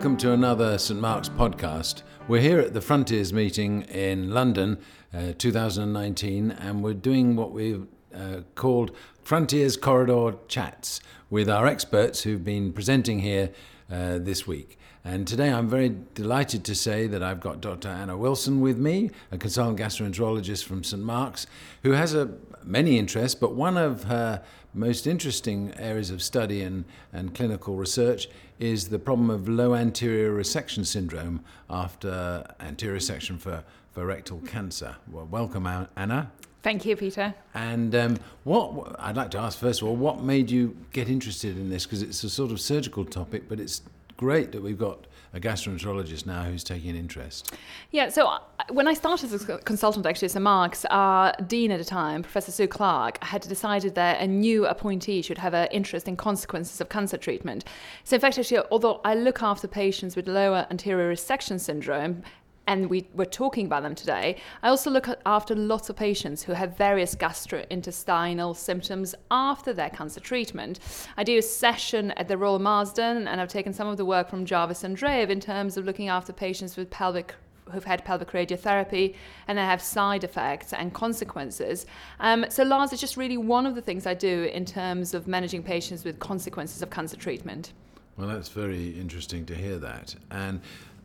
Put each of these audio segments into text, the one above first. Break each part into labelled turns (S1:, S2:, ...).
S1: Welcome to another St Mark's podcast. We're here at the Frontiers meeting in London, uh, 2019, and we're doing what we've uh, called Frontiers Corridor Chats with our experts who've been presenting here uh, this week. And today I'm very delighted to say that I've got Dr. Ana Wilson with me, a consultant gastroenterologist from St Mark's, who has a, many interests, but one of her most interesting areas of study and, and clinical research is the problem of low anterior resection syndrome after anterior resection for, for rectal cancer. Well, welcome, Ana.
S2: Thank you, Peter.
S1: And um, what I'd like to ask first of all, what made you get interested in this? Because it's a sort of surgical topic, but it's great that we've got a gastroenterologist now who's taking an interest.
S2: Yeah, so uh, when I started as a consultant actually at St Mark's, our dean at the time, Professor Sue Clark, had decided that a new appointee should have an interest in consequences of cancer treatment. So in fact, actually, although I look after patients with lower anterior resection syndrome, and we were talking about them today. I also look after lots of patients who have various gastrointestinal symptoms after their cancer treatment. I do a session at the Royal Marsden, and I've taken some of the work from Jervoise Andreyev in terms of looking after patients with pelvic who've had pelvic radiotherapy and they have side effects and consequences. Um, so LARS is just really one of the things I do in terms of managing patients with consequences of cancer treatment.
S1: Well, that's very interesting to hear that. And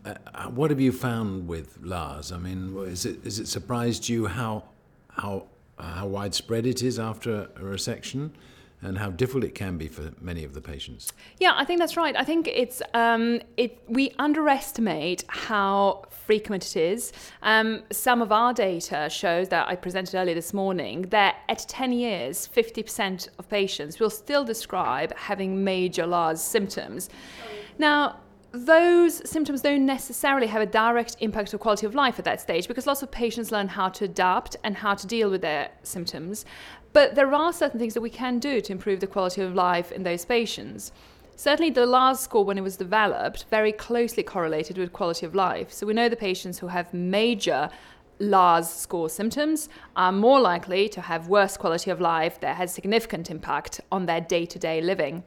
S1: uh, uh, what have you found with LARS? I mean, is it, is it surprised you how, how, uh, how widespread it is after a resection? and how difficult it can be for many of the patients.
S2: Yeah, I think that's right. I think it's um, it we underestimate how frequent it is. Um, some of our data shows that I presented earlier this morning that at 10 years, 50% of patients will still describe having major LARS symptoms. Now, those symptoms don't necessarily have a direct impact on quality of life at that stage because lots of patients learn how to adapt and how to deal with their symptoms. But there are certain things that we can do to improve the quality of life in those patients. Certainly, the LARS score, when it was developed, very closely correlated with quality of life. So we know the patients who have major LARS score symptoms are more likely to have worse quality of life that has significant impact on their day to day living.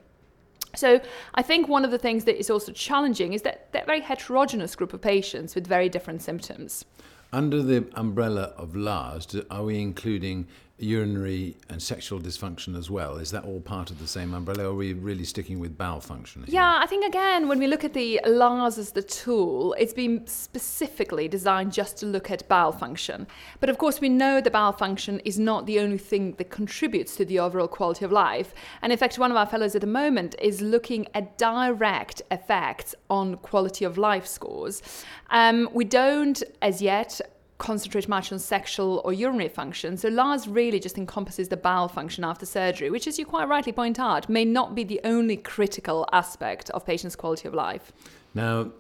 S2: So I think one of the things that is also challenging is that that very heterogeneous group of patients with very different symptoms.
S1: Under the umbrella of LARS, are we including urinary and sexual dysfunction as well? Is that all part of the same umbrella, or are we really sticking with bowel function?
S2: Here? Yeah, I think again, when we look at the LARS as the tool, it's been specifically designed just to look at bowel function. But of course, we know the bowel function is not the only thing that contributes to the overall quality of life. And in fact, one of our fellows at the moment is looking at direct effects on quality of life scores. Um, we don't, as yet, concentrate much on sexual or urinary function. So LARS really just encompasses the bowel function after surgery, which, as you quite rightly point out, may not be the only critical aspect of patients' quality of life.
S1: Now,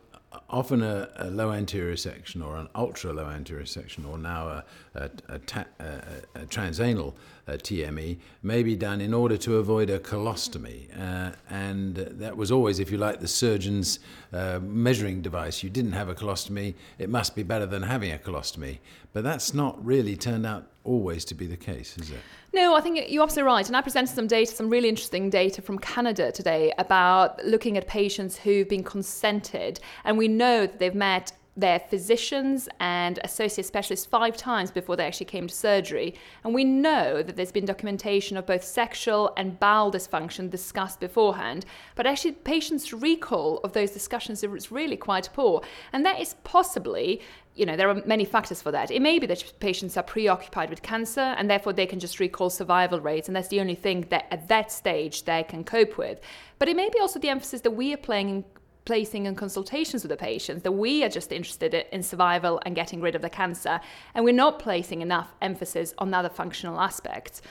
S1: often a, a, low anterior section or an ultra low anterior section or now a, a, a, ta- a transanal uh, TME may be done in order to avoid a colostomy. Uh, and that was always, if you like, the surgeon's uh, measuring device. You didn't have a colostomy, it must be better than having a colostomy. But that's not really turned out always to be the case, is it?
S2: No, I think you're absolutely right. And I presented some data, some really interesting data from Canada today about looking at patients who've been consented. And we know that they've met their physicians and associate specialists five times before they actually came to surgery. And we know that there's been documentation of both sexual and bowel dysfunction discussed beforehand, but actually patients' recall of those discussions is really quite poor. And that is possibly you know, there are many factors for that. It may be that patients are preoccupied with cancer and therefore they can just recall survival rates, and that's the only thing that at that stage they can cope with. But it may be also the emphasis that we are playing placing in consultations with the patients that we are just interested in survival and getting rid of the cancer, and we're not placing enough emphasis on other functional aspects.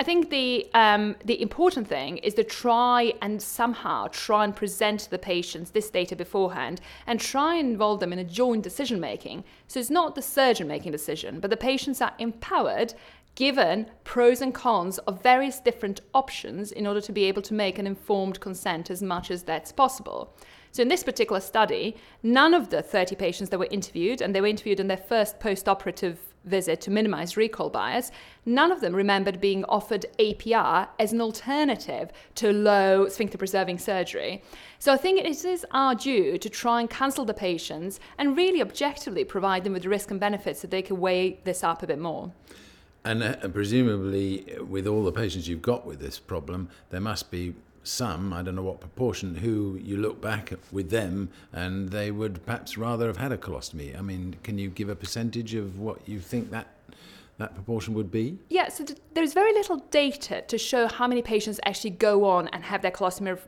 S2: I think the um, the important thing is to try and somehow try and present to the patients this data beforehand and try and involve them in a joint decision making. So it's not the surgeon making decision, but the patients are empowered given pros and cons of various different options in order to be able to make an informed consent as much as that's possible. So in this particular study, none of the 30 patients that were interviewed, and they were interviewed in their first post-operative visit to minimize recall bias, none of them remembered being offered APR as an alternative to low sphincter preserving surgery. So I think it is our due to try and counsel the patients and really objectively provide them with the risk and benefits so they can weigh this up a bit more.
S1: And uh, presumably, with all the patients you've got with this problem, there must be some, I don't know what proportion, who you look back with them and they would perhaps rather have had a colostomy. I mean, can you give a percentage of what you think that that proportion would be?
S2: Yeah, so there's very little data to show how many patients actually go on and have their colostomy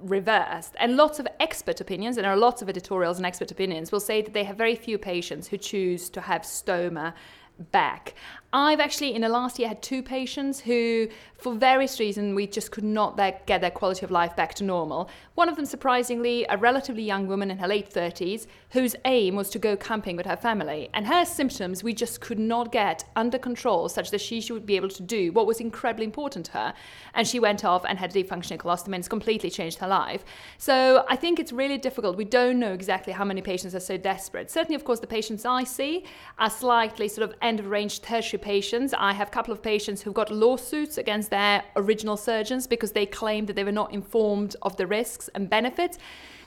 S2: reversed. And lots of expert opinions, and there are lots of editorials and expert opinions, will say that they have very few patients who choose to have stoma back. I've actually, in the last year, had two patients who, for various reasons, we just could not get their quality of life back to normal. One of them, surprisingly, a relatively young woman in her late 30s, whose aim was to go camping with her family. And her symptoms we just could not get under control such that she should be able to do what was incredibly important to her. And she went off and had deep functioning colostomy and it's completely changed her life. So I think it's really difficult. We don't know exactly how many patients are so desperate. Certainly, of course, the patients I see are slightly sort of end of range tertiary patients. I have a couple of patients who've got lawsuits against their original surgeons because they claimed that they were not informed of the risks and benefits.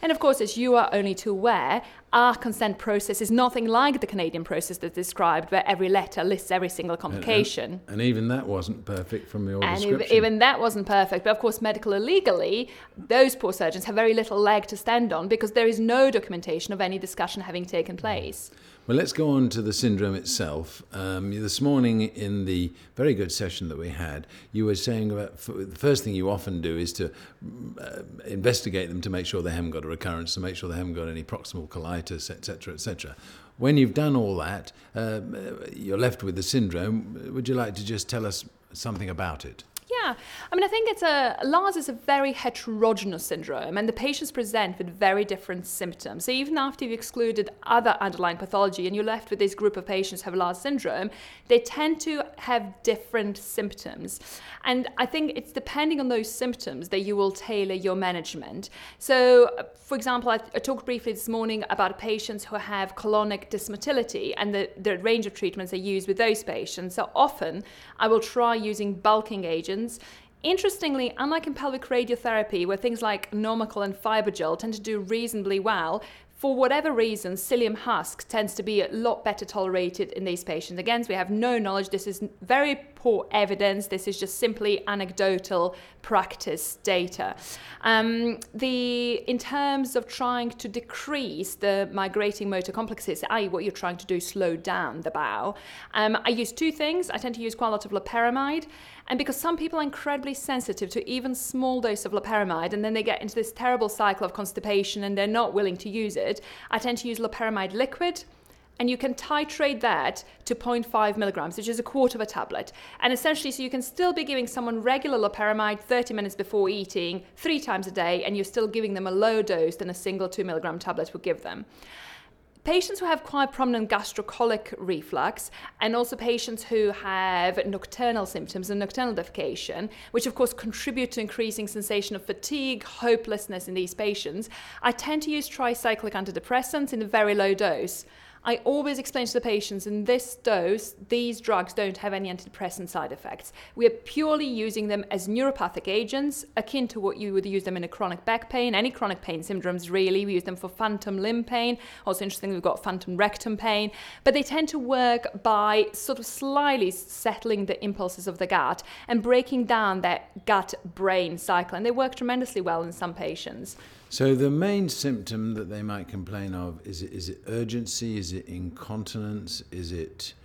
S2: And of course, as you are only too aware, our consent process is nothing like the Canadian process that's described, where every letter lists every single complication.
S1: And, and, and even that wasn't perfect from your
S2: and
S1: description.
S2: even that wasn't perfect. But of course, medical illegally, those poor surgeons have very little leg to stand on because there is no documentation of any discussion having taken mm. place.
S1: Well, let's go on to the syndrome itself. Um, this morning, in the very good session that we had, you were saying about the first thing you often do is to uh, investigate them to make sure they haven't got a recurrence, to make sure they haven't got any proximal colitis, etc., etc. When you've done all that, uh, you're left with the syndrome. Would you like to just tell us something about it?
S2: Yeah, I mean, I think it's a LARS is a very heterogeneous syndrome, and the patients present with very different symptoms. So even after you've excluded other underlying pathology, and you're left with this group of patients who have LARS syndrome, they tend to have different symptoms, and I think it's depending on those symptoms that you will tailor your management. So, for example, I, I talked briefly this morning about patients who have colonic dysmotility and the, the range of treatments they use with those patients. So often, I will try using bulking agents Interestingly, unlike in pelvic radiotherapy, where things like Normacol and Fybogel tend to do reasonably well, for whatever reason, psyllium husk tends to be a lot better tolerated in these patients. Again, we have no knowledge. This is very poor evidence. This is just simply anecdotal practice data. Um, the in terms of trying to decrease the migrating motor complexes, i.e., what you're trying to do, slow down the bowel. Um, I use two things. I tend to use quite a lot of loperamide. And because some people are incredibly sensitive to even small dose of loperamide, and then they get into this terrible cycle of constipation and they're not willing to use it, I tend to use loperamide liquid. And you can titrate that to 0.5 milligrams, which is a quarter of a tablet. And essentially, so you can still be giving someone regular loperamide 30 minutes before eating, three times a day, and you're still giving them a lower dose than a single 2 milligram tablet would give them patients who have quite prominent gastrocolic reflex and also patients who have nocturnal symptoms and nocturnal defecation, which of course contribute to increasing sensation of fatigue, hopelessness in these patients, I tend to use tricyclic antidepressants in a very low dose. I always explain to the patients in this dose, these drugs don't have any antidepressant side effects. We are purely using them as neuropathic agents, akin to what you would use them in a chronic back pain, any chronic pain syndromes, really. We use them for phantom limb pain. Also, interestingly, we've got phantom rectum pain. But they tend to work by sort of slightly settling the impulses of the gut and breaking down that gut brain cycle. And they work tremendously well in some patients.
S1: So the main symptom that they might complain of is it, is it urgency? Is it incontinence? Is it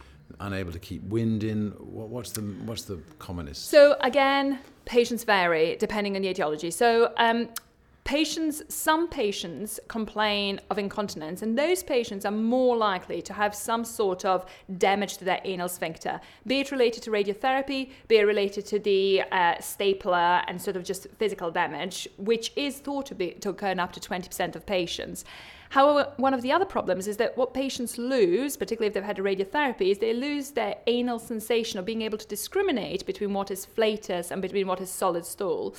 S1: unable to keep wind in? What, what's the what's the commonest?
S2: So again, patients vary depending on the etiology. So um, Patients, some patients complain of incontinence, and those patients are more likely to have some sort of damage to their anal sphincter, be it related to radiotherapy, be it related to the uh, stapler and sort of just physical damage, which is thought to, be, to occur in up to 20% of patients. However, one of the other problems is that what patients lose, particularly if they've had a radiotherapy, is they lose their anal sensation of being able to discriminate between what is flatus and between what is solid stool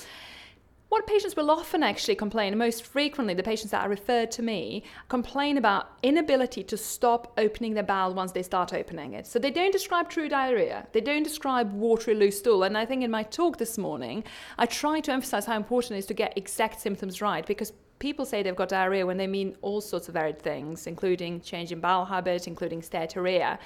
S2: what patients will often actually complain, most frequently, the patients that are referred to me complain about inability to stop opening their bowel once they start opening it. So they don't describe true diarrhea, they don't describe watery loose stool. And I think in my talk this morning, I try to emphasize how important it is to get exact symptoms right because people say they've got diarrhea when they mean all sorts of varied things, including change in bowel habit, including steatorrhea.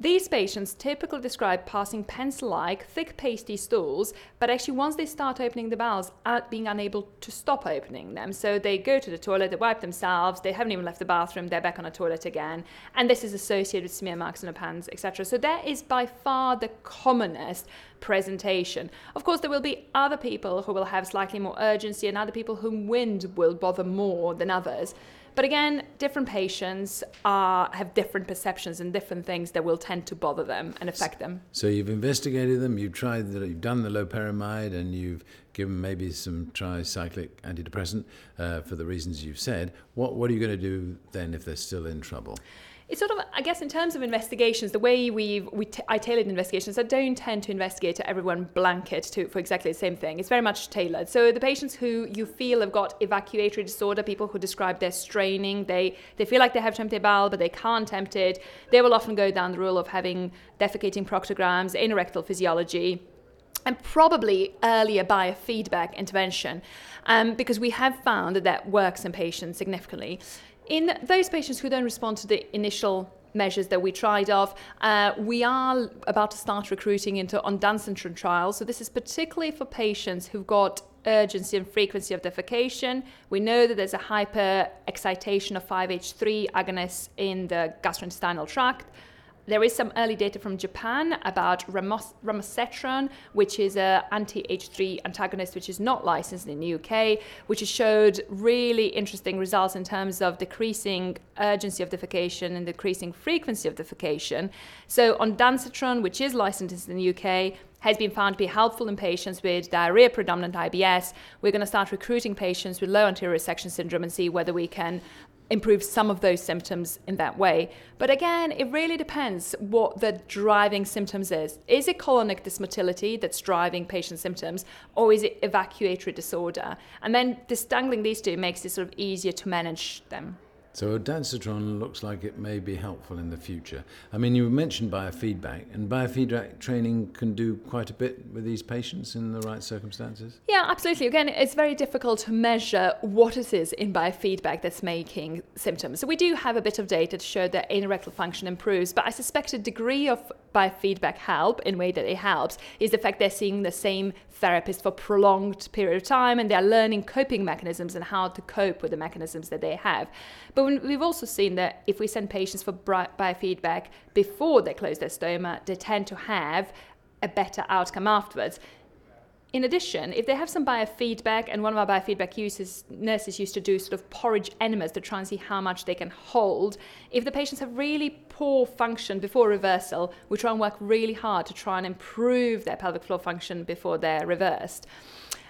S2: These patients typically describe passing pencil like, thick, pasty stools, but actually, once they start opening the bowels, are uh, being unable to stop opening them. So they go to the toilet, they wipe themselves, they haven't even left the bathroom, they're back on the toilet again. And this is associated with smear marks on the pants, etc. So that is by far the commonest presentation. Of course, there will be other people who will have slightly more urgency and other people whom wind will bother more than others. But again, different patients are, have different perceptions and different things that will tend to bother them and affect them.
S1: So you've investigated them, you've tried, the, you've done the loperamide, and you've given maybe some tricyclic antidepressant uh, for the reasons you've said. What what are you going to do then if they're still in trouble?
S2: It's sort of I guess in terms of investigations, the way we we t- I tailored investigations, I don't tend to investigate everyone blanket to for exactly the same thing. It's very much tailored. So the patients who you feel have got evacuatory disorder, people who describe their straining, they they feel like they have to empty bowel but they can't empty it. They will often go down the rule of having defecating proctograms, anorectal physiology and probably earlier biofeedback intervention um, because we have found that that works in patients significantly. In those patients who don't respond to the initial measures that we tried of. Uh, we are about to start recruiting into ondansetron trials. So this is particularly for patients who've got urgency and frequency of defecation. We know that there's a hyper excitation of 5H3 agonists in the gastrointestinal tract there is some early data from Japan about ramos- which is an anti-H3 antagonist, which is not licensed in the UK, which has showed really interesting results in terms of decreasing urgency of defecation and decreasing frequency of defecation. So on ondansetron, which is licensed in the UK, has been found to be helpful in patients with diarrhea predominant IBS. We're going to start recruiting patients with low anterior resection syndrome and see whether we can improve some of those symptoms in that way. But again, it really depends what the driving symptoms is. Is it colonic dysmotility that's driving patient symptoms, or is it evacuatory disorder? And then disangling these two makes it sort of easier to manage them.
S1: So ondansetron looks like it may be helpful in the future. I mean, you mentioned biofeedback, and biofeedback training can do quite a bit with these patients in the right circumstances.
S2: Yeah, absolutely. Again, it's very difficult to measure what it is in biofeedback that's making symptoms. So we do have a bit of data to show that anorectal function improves, but I suspect a degree of biofeedback help in a way that it helps is the fact they're seeing the same therapist for prolonged period of time and they're learning coping mechanisms and how to cope with the mechanisms that they have. But we've also seen that if we send patients for biofeedback before they close their stoma, they tend to have a better outcome afterwards. In addition, if they have some biofeedback, and one of our biofeedback uses, nurses used to do sort of porridge enemas to try and see how much they can hold. If the patients have really poor function before reversal, we try and work really hard to try and improve their pelvic floor function before they're reversed.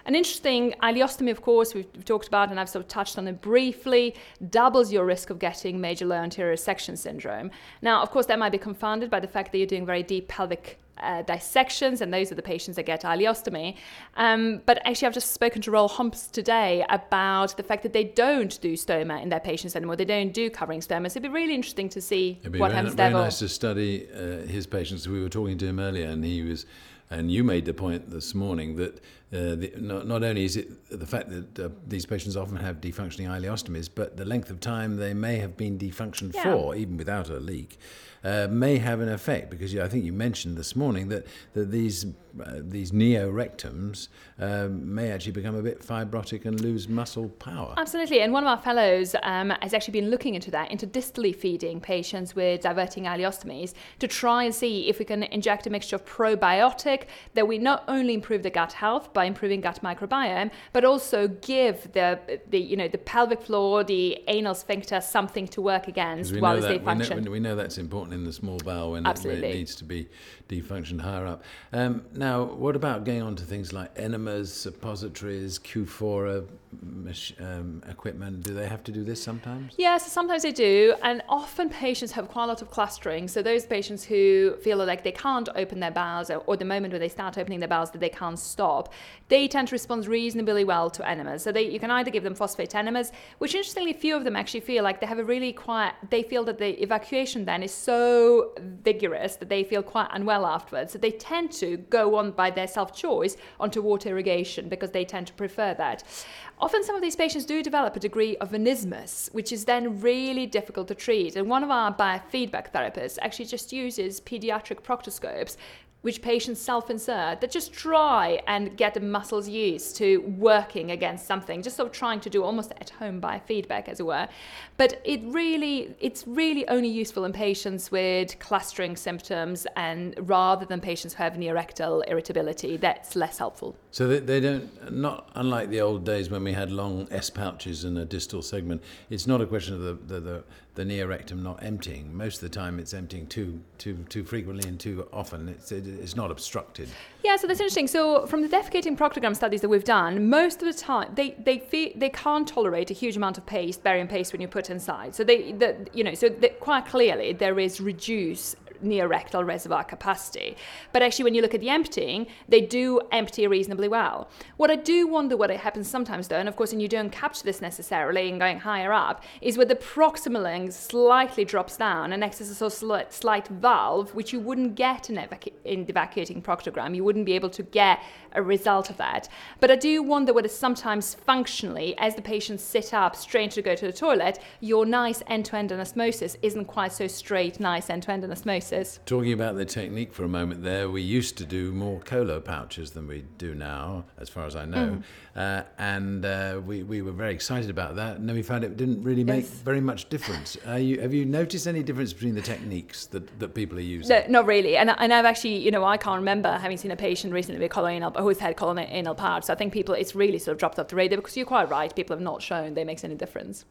S2: An interesting ileostomy, of course, we've, we've, talked about and I've sort of touched on it briefly, doubles your risk of getting major low anterior section syndrome. Now, of course, that might be confounded by the fact that you're doing very deep pelvic uh, dissections, and those are the patients that get ileostomy. Um, but actually, I've just spoken to Roel Hompes today about the fact that they don't do stoma in their patients anymore. They don't do covering stoma. So it'd be really interesting to see
S1: it'd be
S2: what
S1: very,
S2: happens
S1: very
S2: there.
S1: nice to study uh, his patients. We were talking to him earlier, and he was and you made the point this morning that uh, the, not, not, only is it the fact that uh, these patients often have defunctioning ileostomies, but the length of time they may have been defunctioned yeah. for, even without a leak, uh, may have an effect. Because I think you mentioned this morning that, that these uh, these neorectums um, may actually become a bit fibrotic and lose muscle power.
S2: Absolutely, and one of our fellows um, has actually been looking into that, into distally feeding patients with diverting ileostomies to try and see if we can inject a mixture of probiotic that we not only improve the gut health by improving gut microbiome, but also give the the you know the pelvic floor, the anal sphincter something to work against while they function.
S1: We know, we know, that's important in the small bowel when it, when it, needs to be defunctioned higher up. Um, now, what about going on to things like enemas, suppositories, Q4 um, equipment? Do they have to do this sometimes?
S2: Yes, sometimes they do. And often patients have quite a lot of clustering. So those patients who feel like they can't open their bowels or, or the moment when they start opening their bowels that they can't stop, they tend to respond reasonably well to enemas. So they, you can either give them phosphate enemas, which interestingly, few of them actually feel like they have a really quite, they feel that the evacuation then is so vigorous that they feel quite unwell afterwards. So they tend to go on by their self choice onto water irrigation because they tend to prefer that. Often, some of these patients do develop a degree of anismus, which is then really difficult to treat. And one of our biofeedback therapists actually just uses pediatric proctoscopes which patients self insert that just try and get the muscles used to working against something, just sort of trying to do almost at home biofeedback, as it were. But it really, it's really only useful in patients with clustering symptoms and rather than patients who have neorectal irritability, that's less helpful.
S1: So they, they don't, not unlike the old days when we had long S pouches and a distal segment, it's not a question of the, the, the, the neorectum not emptying. Most of the time it's emptying too, too, too frequently and too often. It's, it, it's not obstructed.
S2: Yeah, so that's interesting. So from the defecating proctogram studies that we've done, most of the time they they they can't tolerate a huge amount of paste, barium paste, when you put inside. So they, the, you know, so quite clearly there is reduced neorectal reservoir capacity. But actually, when you look at the emptying, they do empty reasonably well. What I do wonder what it happens sometimes, though, and of course, and you don't capture this necessarily in going higher up, is where the proximal length slightly drops down and acts a slight, slight valve, which you wouldn't get in, in evacuating proctogram. You wouldn't be able to get a result of that. But I do wonder whether sometimes functionally, as the patients sit up straight to go to the toilet, your nice end to end anastomosis isn't quite so straight, nice end to
S1: Talking about the technique for a moment there, we used to do more colo pouches than we do now, as far as I know. Mm. Uh, and uh, we, we were very excited about that. And then we found it didn't really make yes. very much difference. You, have you noticed any difference between the techniques that, that people are using?
S2: No, not really. And, and I've actually, you know, I can't remember having seen a patient recently with coloanal who's had coloanal pouch. So I think people, it's really sort of dropped off the radar because you're quite right. People have not shown that it makes any difference.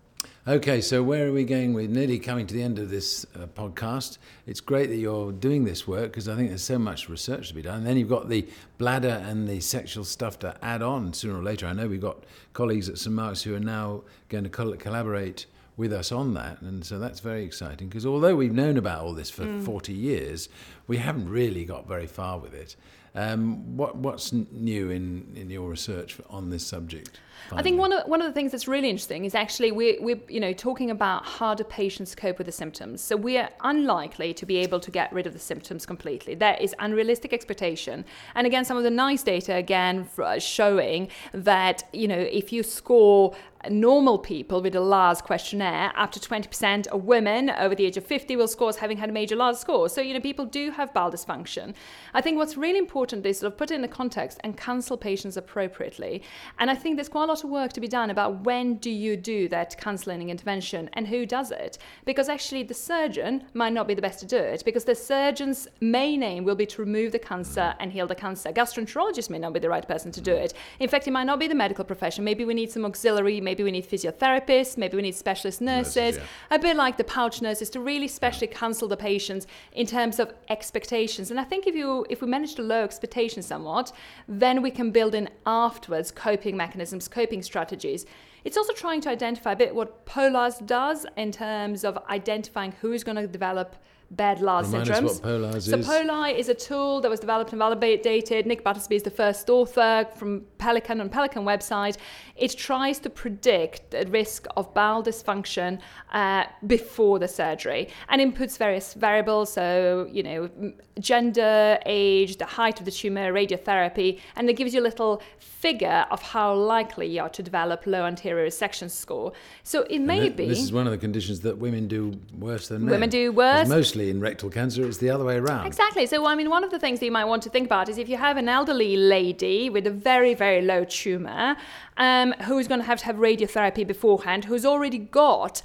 S1: Okay, so where are we going? We're nearly coming to the end of this uh, podcast. It's great that you're doing this work because I think there's so much research to be done. And then you've got the bladder and the sexual stuff to add on sooner or later. I know we've got colleagues at St Mark's who are now going to collaborate with us on that. And so that's very exciting because although we've known about all this for mm. 40 years, we haven't really got very far with it. Um, what, what's new in, in your research on this subject?
S2: Finally? I think one of, one of the things that's really interesting is actually we're, we're you know talking about how do patients cope with the symptoms. So we are unlikely to be able to get rid of the symptoms completely. That is unrealistic expectation. And again, some of the nice data again showing that you know if you score normal people with a LARS questionnaire, up to 20% of women over the age of 50 will score as having had a major LARS score. So, you know, people do have bowel dysfunction. I think what's really important is sort of put it in the context and counsel patients appropriately. And I think there's quite a lot of work to be done about when do you do that counseling intervention and who does it. Because actually the surgeon might not be the best to do it because the surgeon's main aim will be to remove the cancer and heal the cancer. Gastroenterologist may not be the right person to do it. In fact, it might not be the medical profession. Maybe we need some auxiliary, maybe we need physiotherapists, maybe we need specialist nurses, nurses yeah. a bit like the pouch nurses to really specially counsel the patients in terms of expectations. And I think if you if we manage to lower expectations somewhat, then we can build in afterwards coping mechanisms, coping strategies. It's also trying to identify a bit what POLARS does in terms of identifying who's going to develop bad LARS syndromes.
S1: Us what POLARS
S2: so POLAR is a tool that was developed and validated. Nick Battersby is the first author from Pelican on Pelican website. It tries to predict the risk of bowel dysfunction uh, before the surgery and inputs various variables, so you know gender, age, the height of the tumor, radiotherapy, and it gives you a little figure of how likely you are to develop low anterior resection score. So it may
S1: th-
S2: be.
S1: This is one of the conditions that women do worse than
S2: men. Women do worse.
S1: Mostly in rectal cancer, it's the other way around.
S2: Exactly. So I mean, one of the things that you might want to think about is if you have an elderly lady with a very very low tumor um, who's going to have to have radiotherapy beforehand, who's already got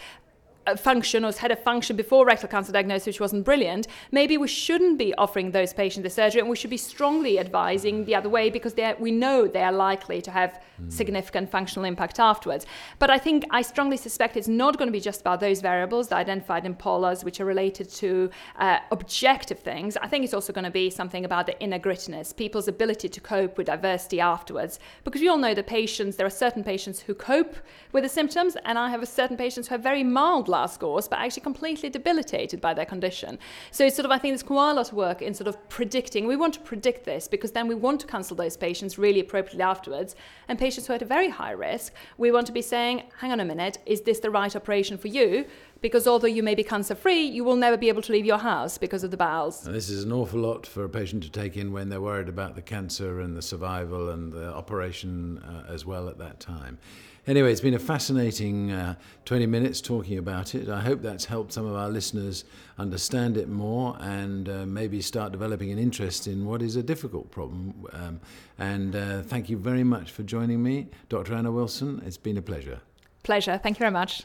S2: function or has had a function before rectal cancer diagnosis which wasn't brilliant, maybe we shouldn't be offering those patients the surgery and we should be strongly advising the other way because we know they are likely to have mm. significant functional impact afterwards. But I think I strongly suspect it's not going to be just about those variables that identified in POLARS which are related to uh, objective things. I think it's also going to be something about the inner grittiness, people's ability to cope with diversity afterwards. Because we all know the patients, there are certain patients who cope with the symptoms and I have certain patients who have very mild scores, but actually completely debilitated by their condition. So it's sort of, I think there's quite a lot of work in sort of predicting. We want to predict this because then we want to counsel those patients really appropriately afterwards. And patients who are at a very high risk, we want to be saying, hang on a minute, is this the right operation for you? Because although you may be cancer free, you will never be able to leave your house because of the bowels.
S1: And this is an awful lot for a patient to take in when they're worried about the cancer and the survival and the operation uh, as well at that time. Anyway, it's been a fascinating uh, 20 minutes talking about it. I hope that's helped some of our listeners understand it more and uh, maybe start developing an interest in what is a difficult problem. Um, and uh, thank you very much for joining me, Dr. Ana Wilson. It's been a pleasure.
S2: Pleasure. Thank you very much.